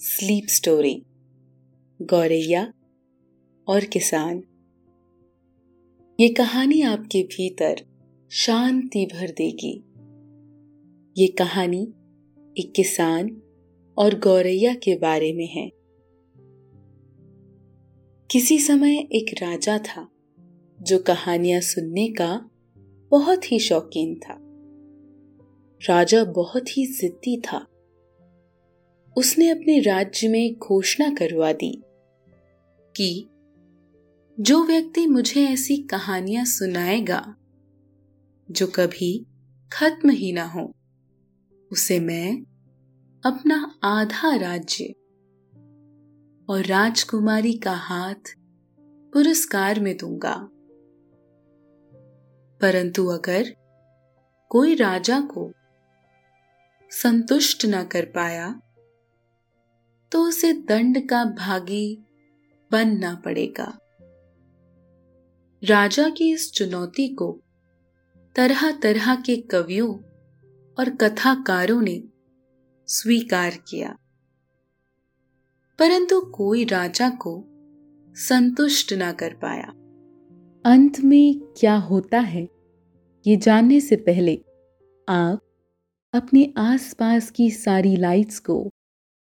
Sleep story गौरैया और किसान। ये कहानी आपके भीतर शांति भर देगी। ये कहानी एक किसान और गौरैया के बारे में है। किसी समय एक राजा था, जो कहानियाँ सुनने का बहुत ही शौकीन था। राजा बहुत ही जिद्दी था। उसने अपने राज्य में घोषणा करवा दी कि जो व्यक्ति मुझे ऐसी कहानियाँ सुनाएगा, जो कभी खत्म ही ना हो, उसे मैं अपना आधा राज्य और राजकुमारी का हाथ पुरस्कार में दूँगा। परंतु अगर कोई राजा को संतुष्ट न कर पाया तो उसे दंड का भागी बनना पड़ेगा। राजा की इस चुनौती को तरह तरह के कवियों और कथाकारों ने स्वीकार किया। परंतु कोई राजा को संतुष्ट ना कर पाया। अंत में क्या होता है, ये जानने से पहले आप अपने आसपास की सारी लाइट्स को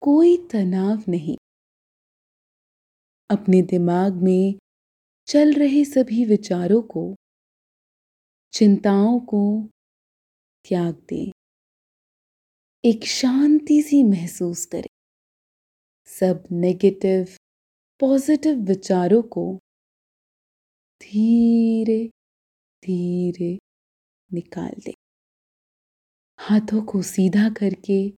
कोई तनाव नहीं। अपने दिमाग में चल रहे सभी विचारों को, चिंताओं को त्याग दें। एक शांति सी महसूस करें। सब नेगेटिव पॉजिटिव विचारों को धीरे धीरे निकाल दें। हाथों को सीधा करके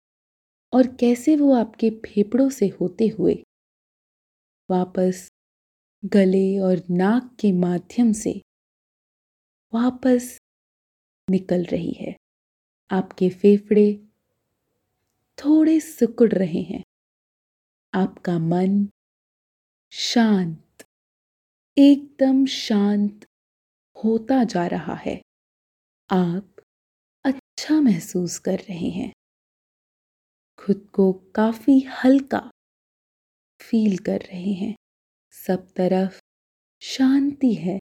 और कैसे वो आपके फेफड़ों से होते हुए वापस गले और नाक के माध्यम से वापस निकल रही है। आपके फेफड़े थोड़े सिकुड़ रहे हैं। आपका मन शांत, एकदम शांत होता जा रहा है। आप अच्छा महसूस कर रहे हैं। खुद को काफ़ी हल्का फील कर रहे हैं। सब तरफ़ शांति है,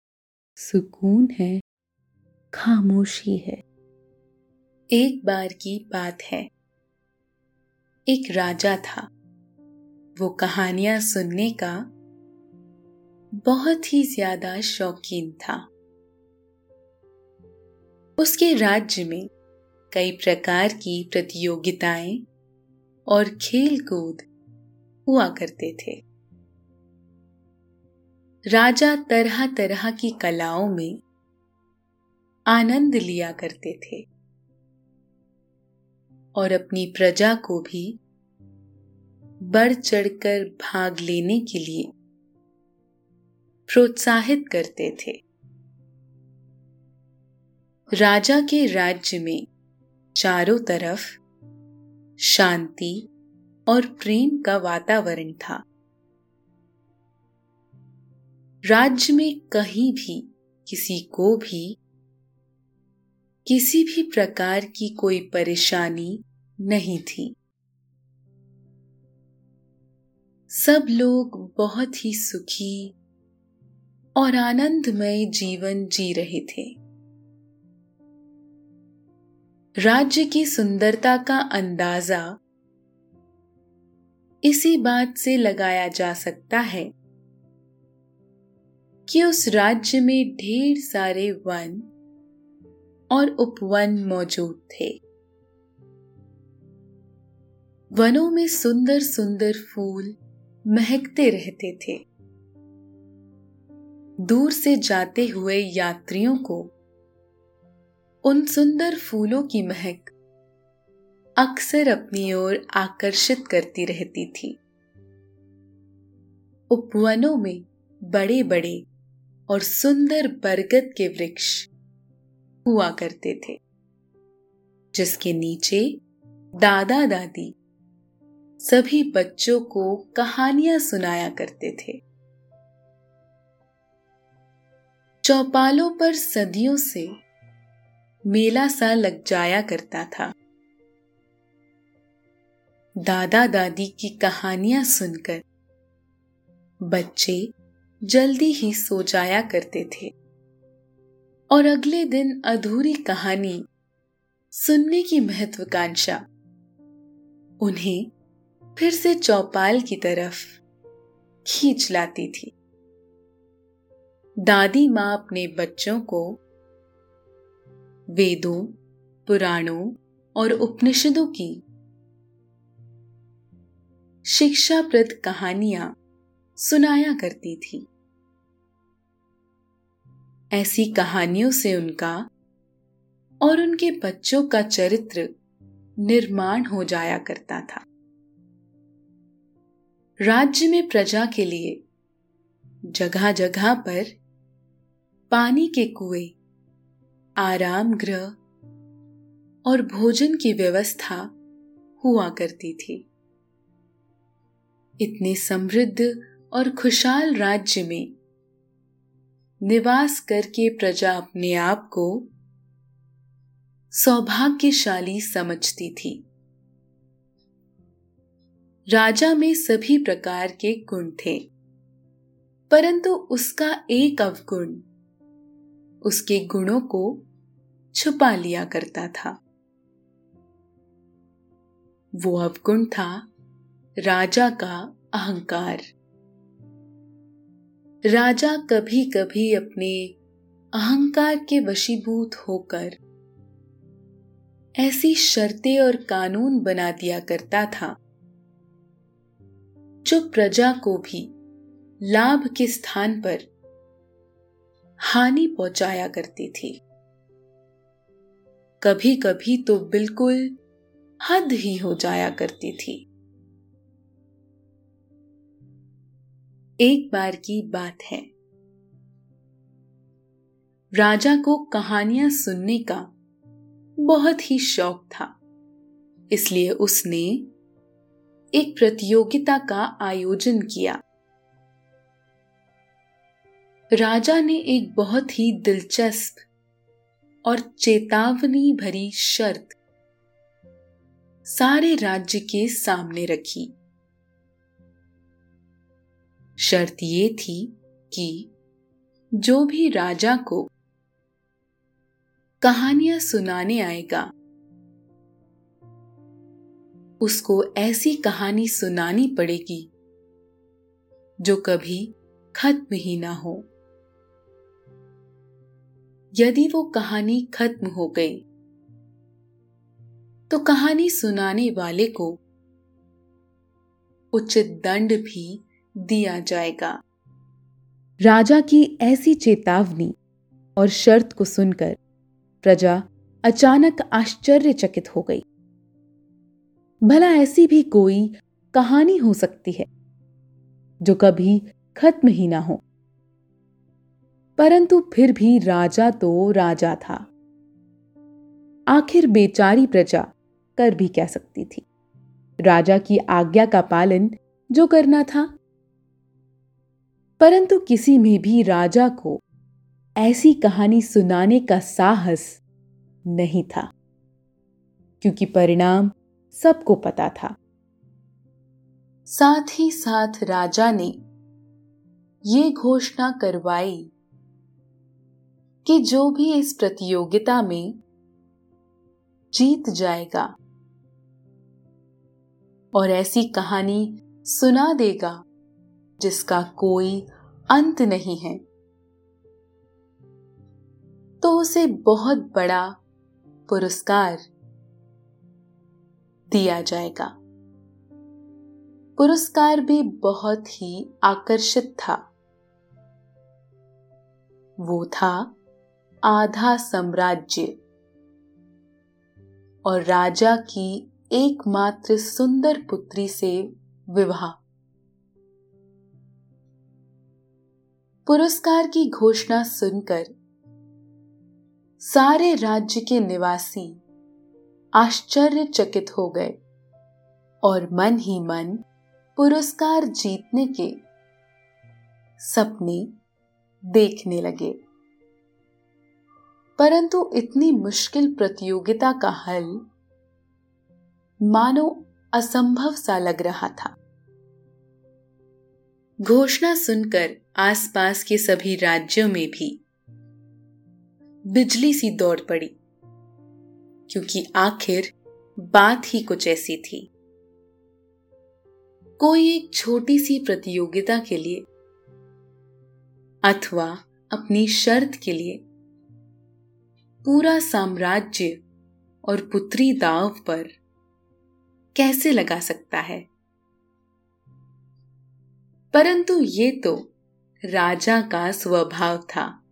सुकून है, खामोशी है। एक बार की बात है। एक राजा था। वो कहानियाँ सुनने का बहुत ही ज़्यादा शौकीन था। उसके राज्य में कई प्रकार की प्रतियोगिताएँ और खेल कूद हुआ करते थे। राजा तरह तरह की कलाओं में आनंद लिया करते थे और अपनी प्रजा को भी बढ़ चढ़कर भाग लेने के लिए प्रोत्साहित करते थे। राजा के राज्य में चारों तरफ़ शांति और प्रेम का वातावरण था। राज्य में कहीं भी, किसी को भी, किसी भी प्रकार की कोई परेशानी नहीं थी। सब लोग बहुत ही सुखी और आनंदमय जीवन जी रहे थे। राज्य की सुंदरता का अंदाज़ा इसी बात से लगाया जा सकता है कि उस राज्य में ढेर सारे वन और उपवन मौजूद थे। वनों में सुंदर सुंदर फूल महकते रहते थे। दूर से जाते हुए यात्रियों को उन सुंदर फूलों की महक अक्सर अपनी ओर आकर्षित करती रहती थी। उपवनों में बड़े बड़े और सुंदर बरगद के वृक्ष हुआ करते थे, जिसके नीचे दादा दादी सभी बच्चों को कहानियाँ सुनाया करते थे। चौपालों पर सदियों से मेला सा लग जाया करता था। दादा दादी की कहानियाँ सुनकर बच्चे जल्दी ही सो जाया करते थे। और अगले दिन अधूरी कहानी सुनने की महत्वाकांक्षा उन्हें फिर से चौपाल की तरफ़ खींच लाती थी। दादी माँ अपने बच्चों को वेदों पुराणों और उपनिषदों की। शिक्षाप्रद कहानियाँ सुनाया करती थी। ऐसी कहानियों से उनका और उनके बच्चों का चरित्र निर्माण हो जाया करता था। राज्य में प्रजा के लिए जगह जगह पर पानी के कुएँ, आराम गृह और भोजन की व्यवस्था हुआ करती थी। इतने समृद्ध और खुशहाल राज्य में निवास करके प्रजा अपने आप को सौभाग्यशाली समझती थी। राजा में सभी प्रकार के गुण थे, परंतु उसका एक अवगुण, उसके गुणों को छुपा लिया करता था। वो अवगुण था, राजा का अहंकार। राजा कभी कभी अपने अहंकार के वशीभूत होकर ऐसी शर्तें और कानून बना दिया करता था, जो प्रजा को भी लाभ के स्थान पर हानि पहुँचाया करती थी। कभी कभी तो बिल्कुल हद ही हो जाया करती थी। एक बार की बात है। राजा को कहानियाँ सुनने का बहुत ही शौक था, इसलिए उसने एक प्रतियोगिता का आयोजन किया। राजा ने एक बहुत ही दिलचस्प और चेतावनी भरी शर्त सारे राज्य के सामने रखी। शर्त ये थी कि जो भी राजा को कहानियाँ सुनाने आएगा, उसको ऐसी कहानी सुनानी पड़ेगी जो कभी खत्म ही ना हो। यदि वो कहानी खत्म हो गई। तो कहानी सुनाने वाले को उचित दंड भी दिया जाएगा। राजा की ऐसी चेतावनी और शर्त को सुनकर प्रजा अचानक आश्चर्यचकित हो गई। भला ऐसी भी कोई कहानी हो सकती है जो कभी खत्म ही ना हो। परंतु फिर भी राजा तो राजा था। आखिर बेचारी प्रजा कर भी कह सकती थी? राजा की आज्ञा का पालन जो करना था। परंतु किसी में भी राजा को ऐसी कहानी सुनाने का साहस नहीं था, क्योंकि परिणाम सबको पता था। साथ ही साथ राजा ने ये घोषणा करवाई कि जो भी इस प्रतियोगिता में जीत जाएगा और ऐसी कहानी सुना देगा, जिसका कोई अंत नहीं है तो उसे बहुत बड़ा पुरस्कार दिया जाएगा। पुरस्कार भी बहुत ही आकर्षित था। वो था आधा साम्राज्य। और राजा की एकमात्र सुंदर पुत्री से विवाह। पुरस्कार की घोषणा सुनकर सारे राज्य के निवासी आश्चर्यचकित हो गए और मन ही मन पुरस्कार जीतने के सपने देखने लगे। परंतु इतनी मुश्किल प्रतियोगिता का हल मानो असंभव सा लग रहा था। घोषणा सुनकर आसपास के सभी राज्यों में भी बिजली सी दौड़ पड़ी, क्योंकि आखिर बात ही कुछ ऐसी थी। कोई एक छोटी सी प्रतियोगिता के लिए अथवा अपनी शर्त के लिए पूरा साम्राज्य और पुत्री दाव पर कैसे लगा सकता है? परंतु ये तो राजा का स्वभाव था।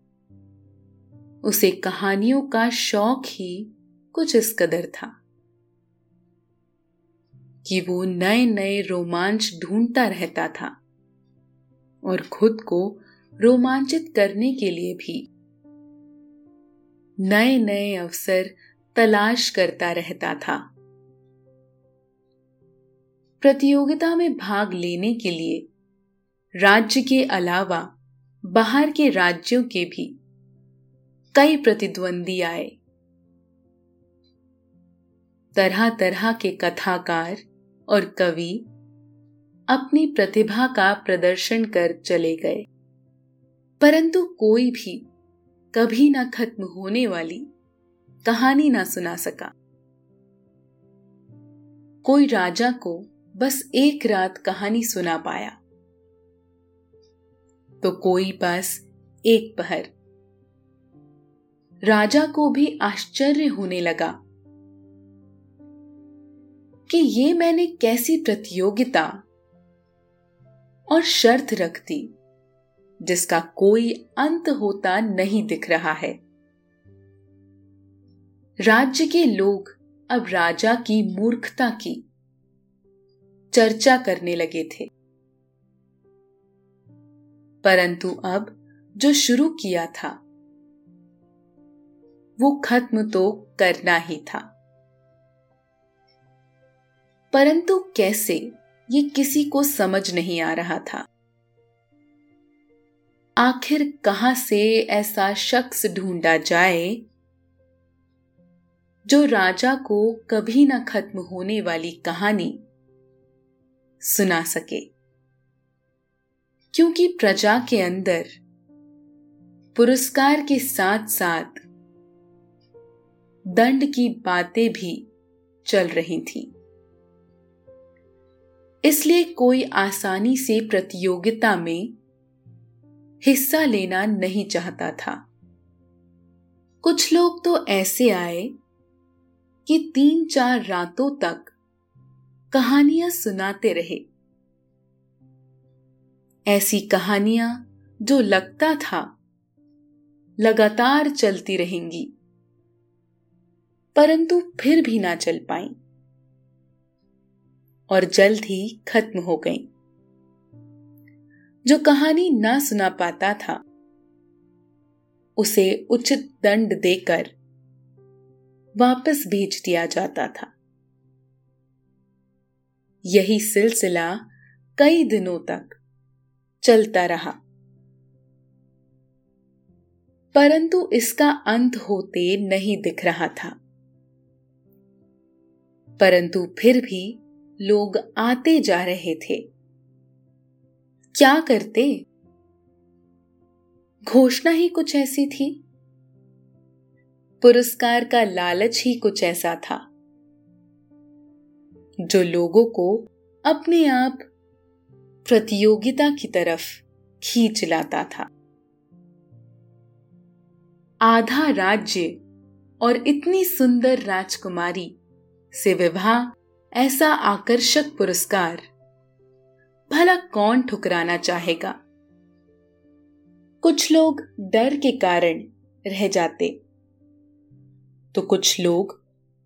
उसे कहानियों का शौक ही कुछ इस कदर था कि वो नए नए रोमांच ढूंढता रहता था और खुद को रोमांचित करने के लिए भी। नए नए अवसर तलाश करता रहता था। प्रतियोगिता में भाग लेने के लिए राज्य के अलावा बाहर के राज्यों के भी कई प्रतिद्वंदी आए। तरह तरह के कथाकार और कवि अपनी प्रतिभा का प्रदर्शन कर चले गए। परंतु कोई भी कभी ना खत्म होने वाली कहानी ना सुना सका। कोई राजा को बस एक रात कहानी सुना पाया। तो कोई बस एक पहर। राजा को भी आश्चर्य होने लगा कि ये मैंने कैसी प्रतियोगिता और शर्त रख दी। जिसका कोई अंत होता नहीं दिख रहा है। राज्य के लोग अब राजा की मूर्खता की चर्चा करने लगे थे। परंतु अब जो शुरू किया था, वो खत्म तो करना ही था। परंतु कैसे ये किसी को समझ नहीं आ रहा था? आखिर कहाँ से ऐसा शख्स ढूंढा जाए जो राजा को कभी ना खत्म होने वाली कहानी सुना सके? क्योंकि प्रजा के अंदर, पुरस्कार के साथ साथ दंड की बातें भी चल रही थी। इसलिए कोई आसानी से प्रतियोगिता में हिस्सा लेना नहीं चाहता था। कुछ लोग तो ऐसे आए कि तीन चार रातों तक कहानियाँ सुनाते रहे। ऐसी कहानियाँ जो लगता था, लगातार चलती रहेंगी, परंतु फिर भी ना चल पाई और जल्द ही खत्म हो गई। जो कहानी ना सुना पाता था। उसे उचित दंड देकर वापस भेज दिया जाता था। यही सिलसिला कई दिनों तक चलता रहा। परंतु इसका अंत होते नहीं दिख रहा था। परंतु फिर भी लोग आते जा रहे थे। क्या करते? घोषणा ही कुछ ऐसी थी। पुरस्कार का लालच ही कुछ ऐसा था। जो लोगों को अपने आप प्रतियोगिता की तरफ़ खींच लाता था। आधा राज्य और इतनी सुंदर राजकुमारी से विवाह ऐसा आकर्षक पुरस्कार भला कौन ठुकराना चाहेगा? कुछ लोग डर के कारण रह जाते। तो कुछ लोग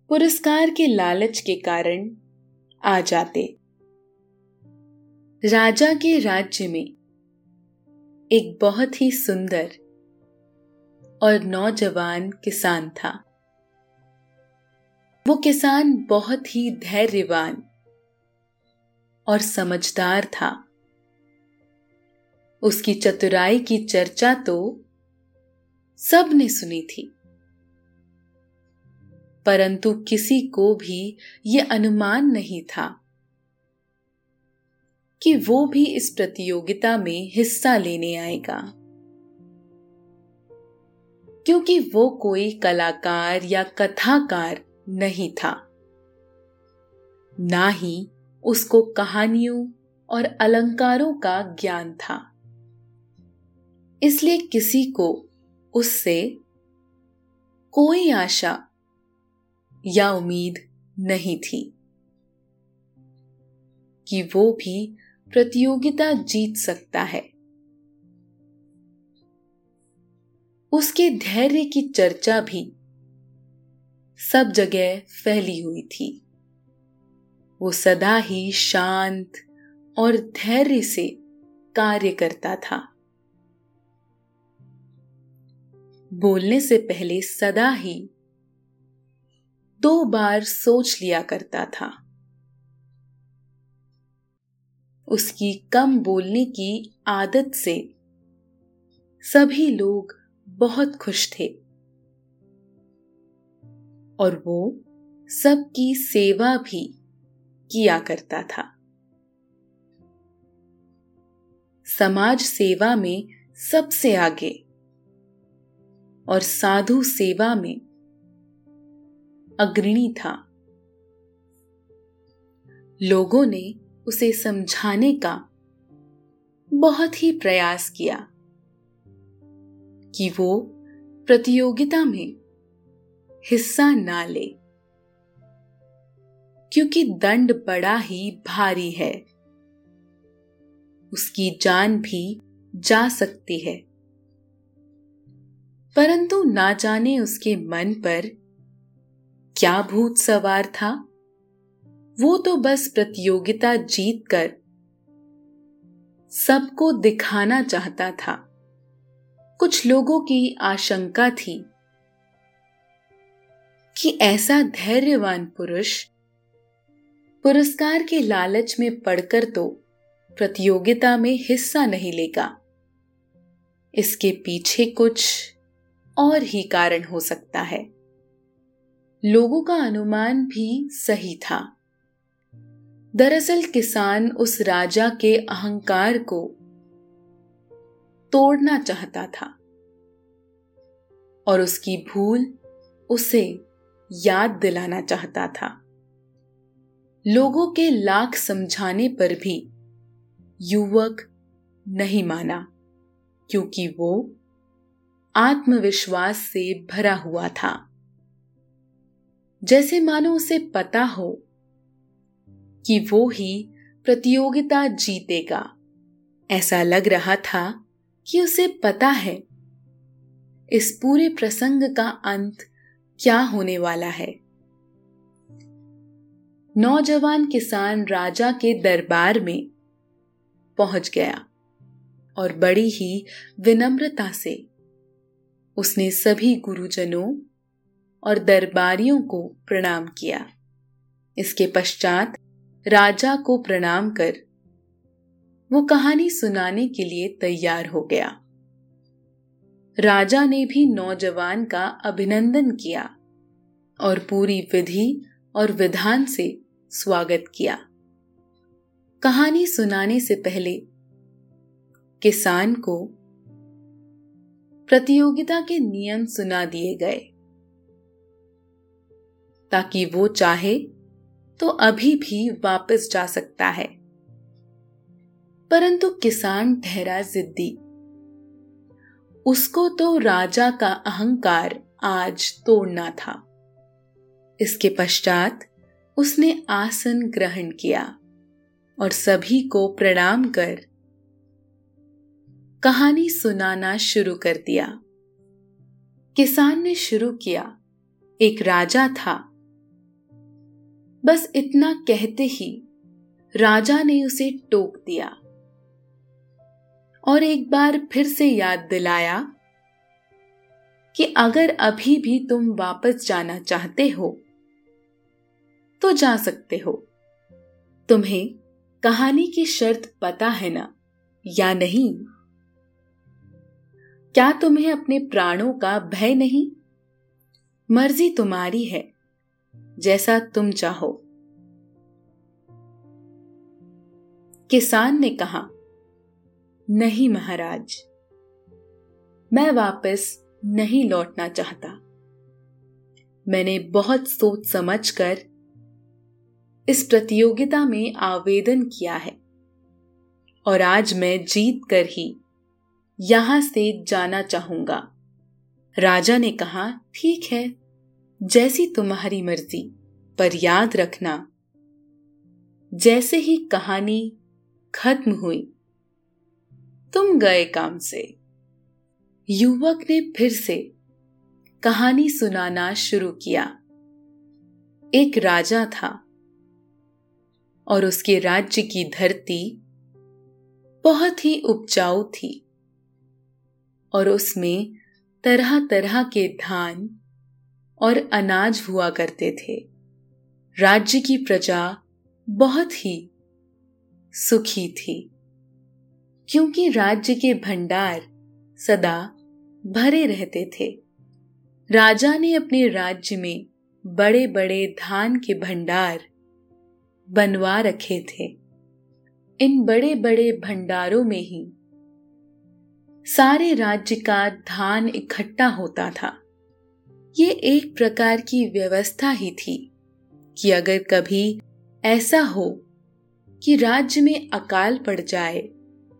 पुरस्कार के लालच के कारण आ जाते। राजा के राज्य में एक बहुत ही सुंदर और नौजवान किसान था। वो किसान बहुत ही धैर्यवान और समझदार था। उसकी चतुराई की चर्चा तो सबने सुनी थी। परंतु किसी को भी यह अनुमान नहीं था कि वो भी इस प्रतियोगिता में हिस्सा लेने आएगा। क्योंकि वो कोई कलाकार या कथाकार नहीं था। ना ही उसको कहानियों और अलंकारों का ज्ञान था। इसलिए किसी को उससे कोई आशा या उम्मीद नहीं थी कि वो भी प्रतियोगिता जीत सकता है। उसके धैर्य की चर्चा भी सब जगह फैली हुई थी। वो सदा ही शांत और धैर्य से कार्य करता था। बोलने से पहले सदा ही दो बार सोच लिया करता था। उसकी कम बोलने की आदत से सभी लोग बहुत खुश थे। और वो सबकी सेवा भी किया करता था। समाज सेवा में सबसे आगे और साधु सेवा में अग्रणी था। लोगों ने उसे समझाने का बहुत ही प्रयास किया कि वो प्रतियोगिता में हिस्सा ना ले। क्योंकि दंड बड़ा ही भारी है। उसकी जान भी जा सकती है। परंतु ना जाने उसके मन पर क्या भूत सवार था। वो तो बस प्रतियोगिता जीतकर सबको दिखाना चाहता था। कुछ लोगों की आशंका थी कि ऐसा धैर्यवान पुरुष पुरस्कार के लालच में पड़कर तो प्रतियोगिता में हिस्सा नहीं लेगा। इसके पीछे कुछ और ही कारण हो सकता है। लोगों का अनुमान भी सही था। दरअसल किसान उस राजा के अहंकार को तोड़ना चाहता था और उसकी भूल उसे याद दिलाना चाहता था। लोगों के लाख समझाने पर भी युवक नहीं माना, क्योंकि वो आत्मविश्वास से भरा हुआ था। जैसे मानो उसे पता हो कि वो ही प्रतियोगिता जीतेगा, ऐसा लग रहा था कि उसे पता है इस पूरे प्रसंग का अंत क्या होने वाला है। नौजवान किसान राजा के दरबार में पहुँच गया और बड़ी ही विनम्रता से उसने सभी गुरुजनों और दरबारियों को प्रणाम किया। इसके पश्चात राजा को प्रणाम कर वो कहानी सुनाने के लिए तैयार हो गया। राजा ने भी नौजवान का अभिनंदन किया और पूरी विधि और विधान से स्वागत किया। कहानी सुनाने से पहले, किसान को प्रतियोगिता के नियम सुना दिए गए। ताकि वो चाहे तो अभी भी वापस जा सकता है। परंतु किसान ठहरा जिद्दी। उसको तो राजा का अहंकार आज तोड़ना था। इसके पश्चात उसने आसन ग्रहण किया और सभी को प्रणाम कर कहानी सुनाना शुरू कर दिया। किसान ने शुरू किया। एक राजा था। बस इतना कहते ही राजा ने उसे टोक दिया और एक बार फिर से याद दिलाया कि अगर अभी भी तुम वापस जाना चाहते हो तो जा सकते हो। तुम्हें कहानी की शर्त पता है ना, या नहीं? क्या तुम्हें अपने प्राणों का भय नहीं? मर्ज़ी तुम्हारी है, जैसा तुम चाहो। किसान ने कहा, नहीं महाराज, मैं वापस नहीं लौटना चाहता। मैंने बहुत सोच समझकर इस प्रतियोगिता में आवेदन किया है। और आज मैं जीत कर ही यहाँ से जाना चाहूँगा। राजा ने कहा, ठीक है, जैसी तुम्हारी मर्ज़ी, पर याद रखना। जैसे ही कहानी खत्म हुई, तुम गए काम से। युवक ने फिर से कहानी सुनाना शुरू किया। एक राजा था। और उसके राज्य की धरती बहुत ही उपजाऊ थी और उसमें तरह तरह के धान और अनाज हुआ करते थे। राज्य की प्रजा बहुत ही सुखी थी, क्योंकि राज्य के भंडार सदा भरे रहते थे। राजा ने अपने राज्य में बड़े बड़े धान के भंडार बनवा रखे थे। इन बड़े बड़े भंडारों में ही सारे राज्य का धान इकट्ठा होता था। ये एक प्रकार की व्यवस्था ही थी कि अगर कभी ऐसा हो कि राज्य में अकाल पड़ जाए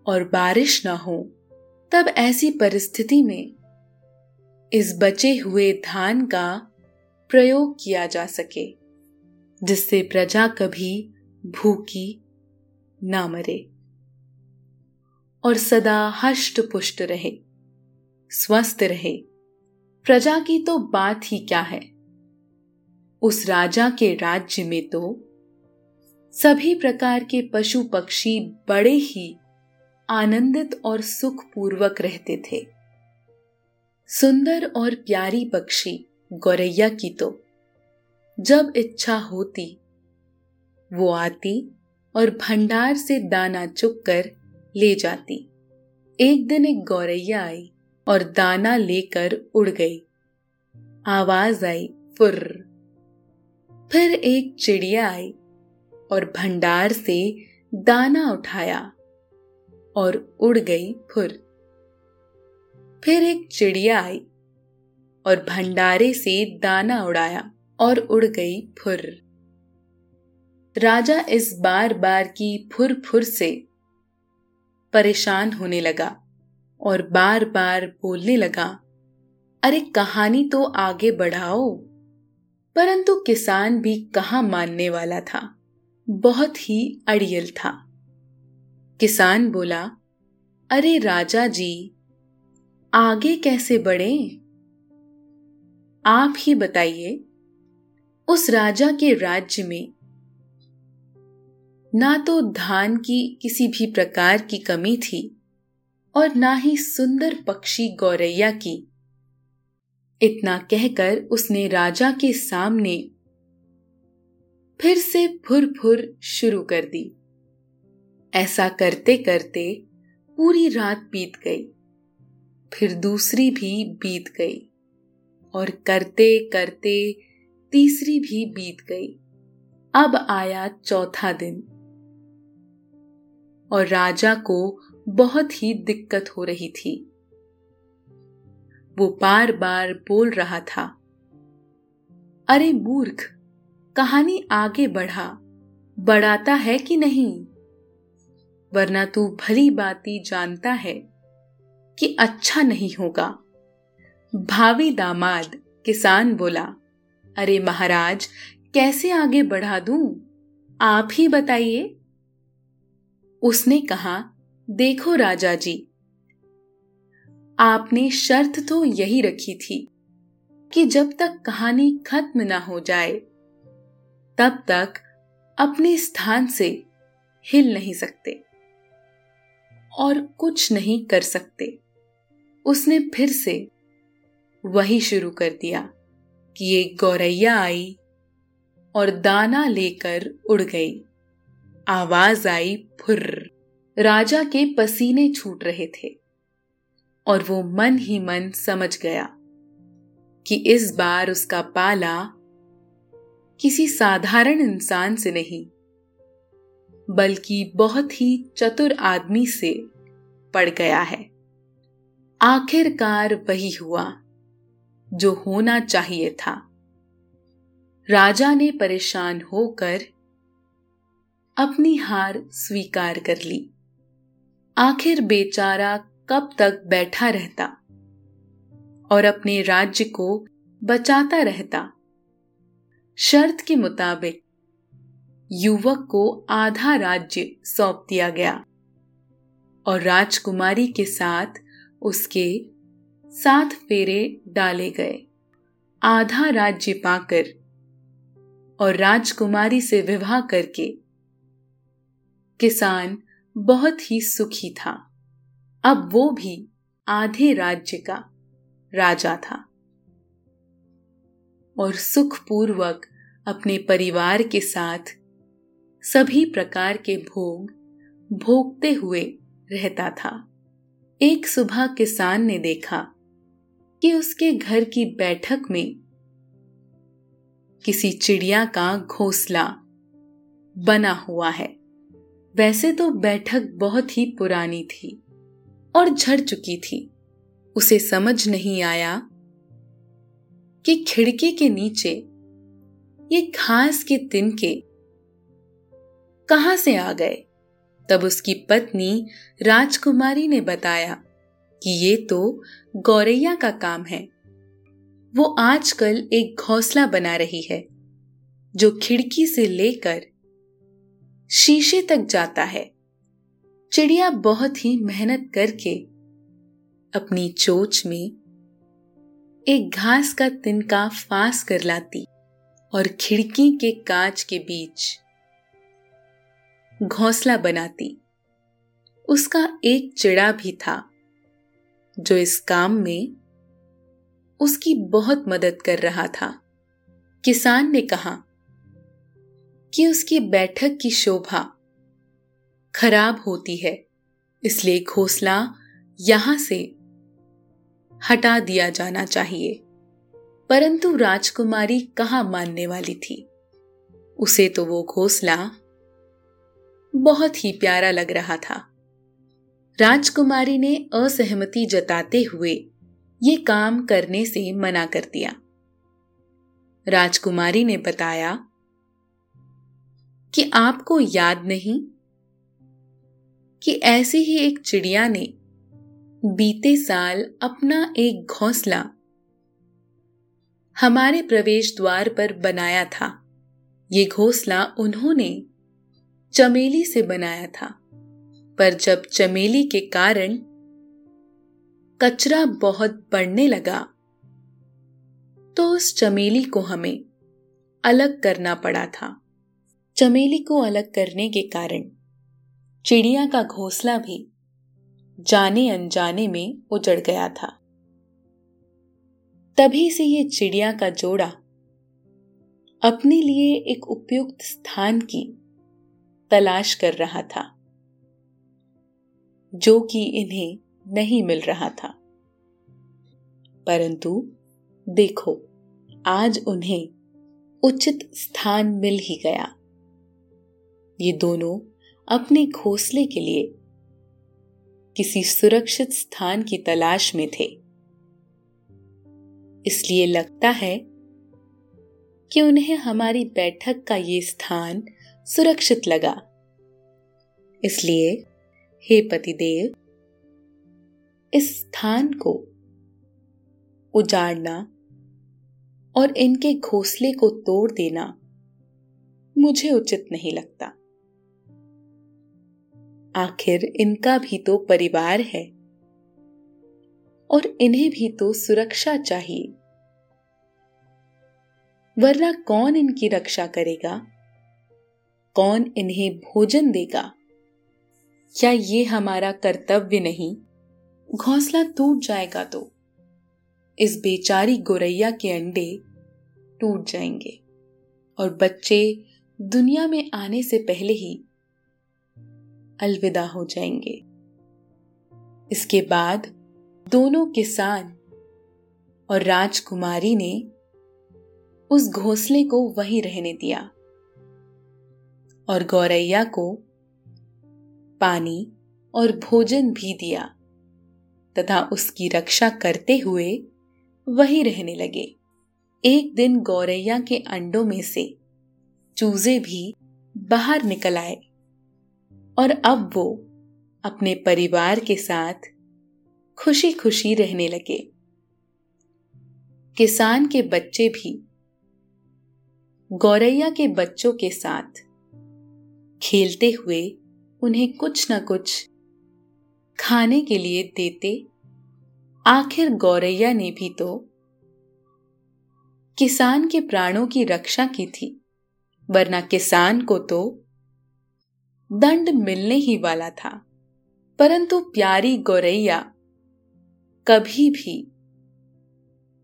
और बारिश न हो, तब ऐसी परिस्थिति में इस बचे हुए धान का प्रयोग किया जा सके। जिससे प्रजा कभी भूखी ना मरे। और सदा हष्ट पुष्ट रहे, स्वस्थ रहे। प्रजा की तो बात ही क्या है? उस राजा के राज्य में तो सभी प्रकार के पशु पक्षी बड़े ही आनंदित और सुखपूर्वक रहते थे। सुंदर और प्यारी पक्षी गौरैया की तो जब इच्छा होती। वो आती और भंडार से दाना चुक कर ले जाती। एक दिन एक गौरैया आई और दाना लेकर उड़ गई। आवाज़ आई फुर फिर एक चिड़िया आई और भंडार से दाना उठाया और उड़ गई फुर फिर एक चिड़िया आई और भंडारे से दाना उड़ाया। और उड़ गई फुर। राजा इस बार बार की फुर फुर से परेशान होने लगा और बार बार बोलने लगा, अरे, कहानी तो आगे बढ़ाओ। परंतु किसान भी कहा मानने वाला था? बहुत ही अड़ियल था। किसान बोला, अरे, राजा जी, आगे कैसे बढ़े? आप ही बताइए उस राजा के राज्य में। ना तो धान की किसी भी प्रकार की कमी थी, और ना ही सुंदर पक्षी गौरैया की। इतना कहकर उसने राजा के सामने फिर से फुर फुर शुरू कर दी। ऐसा करते करते पूरी रात बीत गई, फिर दूसरी भी बीत गई, और करते करते तीसरी भी बीत गई। अब आया चौथा दिन। और राजा को बहुत ही दिक्कत हो रही थी। वो बार बार बोल रहा था, अरे मूर्ख, कहानी आगे बढ़ा, बढ़ाता है कि नहीं? वरना तू भली बाती जानता है कि अच्छा नहीं होगा। भावी दामाद किसान बोला अरे महाराज, कैसे आगे बढ़ा दूँ? आप ही बताइए। उसने कहा, देखो राजा जी, आपने शर्त तो यही रखी थी कि जब तक कहानी खत्म ना हो जाए, तब तक अपने स्थान से हिल नहीं सकते और कुछ नहीं कर सकते। उसने फिर से वही शुरू कर दिया। कि एक गौरैया आई और दाना लेकर उड़ गई। आवाज़ आई फुर्र। राजा के पसीने छूट रहे थे और वो मन ही मन समझ गया कि इस बार उसका पाला किसी साधारण इंसान से नहीं, बल्कि बहुत ही चतुर आदमी से पड़ गया है। आखिरकार वही हुआ। जो होना चाहिए था। राजा ने परेशान होकर अपनी हार स्वीकार कर ली। आखिर बेचारा कब तक बैठा रहता और अपने राज्य को बचाता रहता। शर्त के मुताबिक युवक को आधा राज्य सौंप दिया गया और राजकुमारी के साथ उसके सात फेरे डाले गए। आधा राज्य पाकर और राजकुमारी से विवाह करके किसान बहुत ही सुखी था। अब वो भी आधे राज्य का राजा था और सुखपूर्वक अपने परिवार के साथ सभी प्रकार के भोग भोगते हुए रहता था। एक सुबह किसान ने देखा कि उसके घर की बैठक में किसी चिड़िया का घोंसला बना हुआ है। वैसे तो बैठक बहुत ही पुरानी थी और झड़ चुकी थी। उसे समझ नहीं आया कि खिड़की के नीचे ये घास के तिनके कहाँ से आ गए। तब उसकी पत्नी राजकुमारी ने बताया कि ये तो गौरैया का काम है। वो आजकल एक घोंसला बना रही है, जो खिड़की से लेकर शीशे तक जाता है। चिड़िया बहुत ही मेहनत करके अपनी चोच में एक घास का तिनका फांस कर लाती और खिड़की के कांच के बीच घोंसला बनाती। उसका एक चिड़ा भी था। जो इस काम में उसकी बहुत मदद कर रहा था। किसान ने कहा कि उसकी बैठक की शोभा खराब होती है, इसलिए घोसला यहाँ से हटा दिया जाना चाहिए। परंतु राजकुमारी कहाँ मानने वाली थी? उसे तो वो घोसला बहुत ही प्यारा लग रहा था। राजकुमारी ने असहमति जताते हुए ये काम करने से मना कर दिया। राजकुमारी ने बताया, कि आपको याद नहीं कि ऐसी ही एक चिड़िया ने बीते साल अपना एक घोंसला हमारे प्रवेश द्वार पर बनाया था। ये घोंसला उन्होंने चमेली से बनाया था। पर जब चमेली के कारण कचरा बहुत बढ़ने लगा तो उस चमेली को हमें अलग करना पड़ा था। चमेली को अलग करने के कारण चिड़िया का घोंसला भी जाने अनजाने में उजड़ गया था। तभी से ये चिड़िया का जोड़ा अपने लिए एक उपयुक्त स्थान की तलाश कर रहा था। जो कि इन्हें नहीं मिल रहा था। परंतु देखो, आज उन्हें उचित स्थान मिल ही गया। ये दोनों अपने घोंसले के लिए किसी सुरक्षित स्थान की तलाश में थे। इसलिए लगता है कि उन्हें हमारी बैठक का ये स्थान सुरक्षित लगा। इसलिए हे पतिदेव, इस स्थान को उजाड़ना और इनके घोंसले को तोड़ देना मुझे उचित नहीं लगता। आखिर इनका भी तो परिवार है और इन्हें भी तो सुरक्षा चाहिए। वरना कौन इनकी रक्षा करेगा? कौन इन्हें भोजन देगा? क्या ये हमारा कर्तव्य नहीं? घोंसला टूट जाएगा तो। इस बेचारी गोरैया के अंडे टूट जाएँगे। और बच्चे दुनिया में आने से पहले ही अलविदा हो जाएँगे। इसके बाद दोनों किसान और राजकुमारी ने उस घोंसले को वहीं रहने दिया। और गौरैया को पानी और भोजन भी दिया। तथा उसकी रक्षा करते हुए वही रहने लगे। एक दिन गौरैया के अंडों में से चूजे भी बाहर निकल आए और अब वो अपने परिवार के साथ खुशी खुशी रहने लगे। किसान के बच्चे भी गौरैया के बच्चों के साथ खेलते हुए उन्हें कुछ न कुछ खाने के लिए देते। आखिर गौरैया ने भी तो किसान के प्राणों की रक्षा की थी, वरना किसान को तो दंड मिलने ही वाला था। परंतु प्यारी गौरैया कभी भी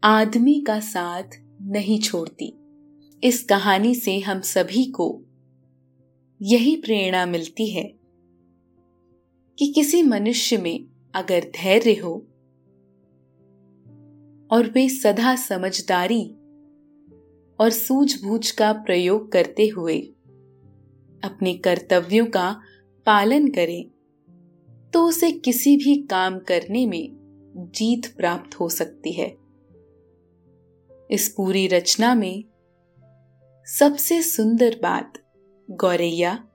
आदमी का साथ नहीं छोड़ती। इस कहानी से हम सभी को यही प्रेरणा मिलती है। कि किसी मनुष्य में अगर धैर्य हो और वे सदा समझदारी और सूझबूझ का प्रयोग करते हुए अपने कर्तव्यों का पालन करें तो उसे किसी भी काम करने में जीत प्राप्त हो सकती है। इस पूरी रचना में सबसे सुंदर बात गौरैया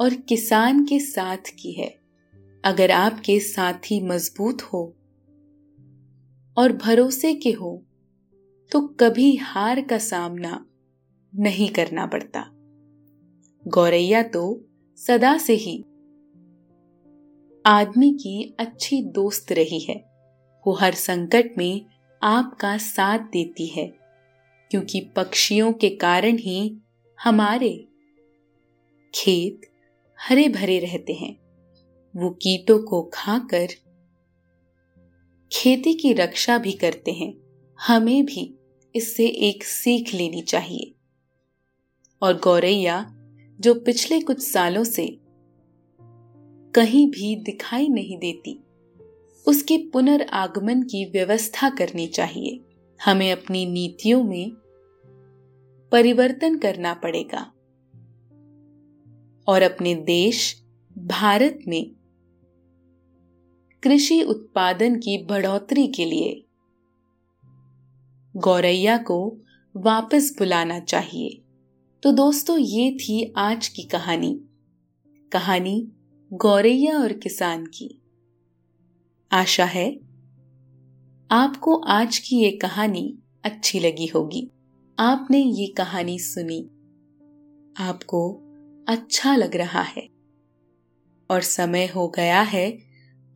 और किसान के साथ की है। अगर आपके साथी मज़बूत हो और भरोसे के हो तो कभी हार का सामना नहीं करना पड़ता। गौरैया तो सदा से ही आदमी की अच्छी दोस्त रही है। वो हर संकट में आपका साथ देती है, क्योंकि पक्षियों के कारण ही हमारे खेत हरे भरे रहते हैं। वो कीटों को खाकर खेती की रक्षा भी करते हैं। हमें भी इससे एक सीख लेनी चाहिए। और गौरैया, जो पिछले कुछ सालों से कहीं भी दिखाई नहीं देती, उसके पुनर्आगमन की व्यवस्था करनी चाहिए। हमें अपनी नीतियों में परिवर्तन करना पड़ेगा। और अपने देश, भारत में कृषि उत्पादन की बढ़ोतरी के लिए। गौरैया को वापस बुलाना चाहिए। तो दोस्तों, ये थी आज की कहानी। कहानी गौरैया और किसान की। आशा है आपको आज की ये कहानी अच्छी लगी होगी। आपने ये कहानी सुनी। आपको अच्छा लग रहा है। और समय हो गया है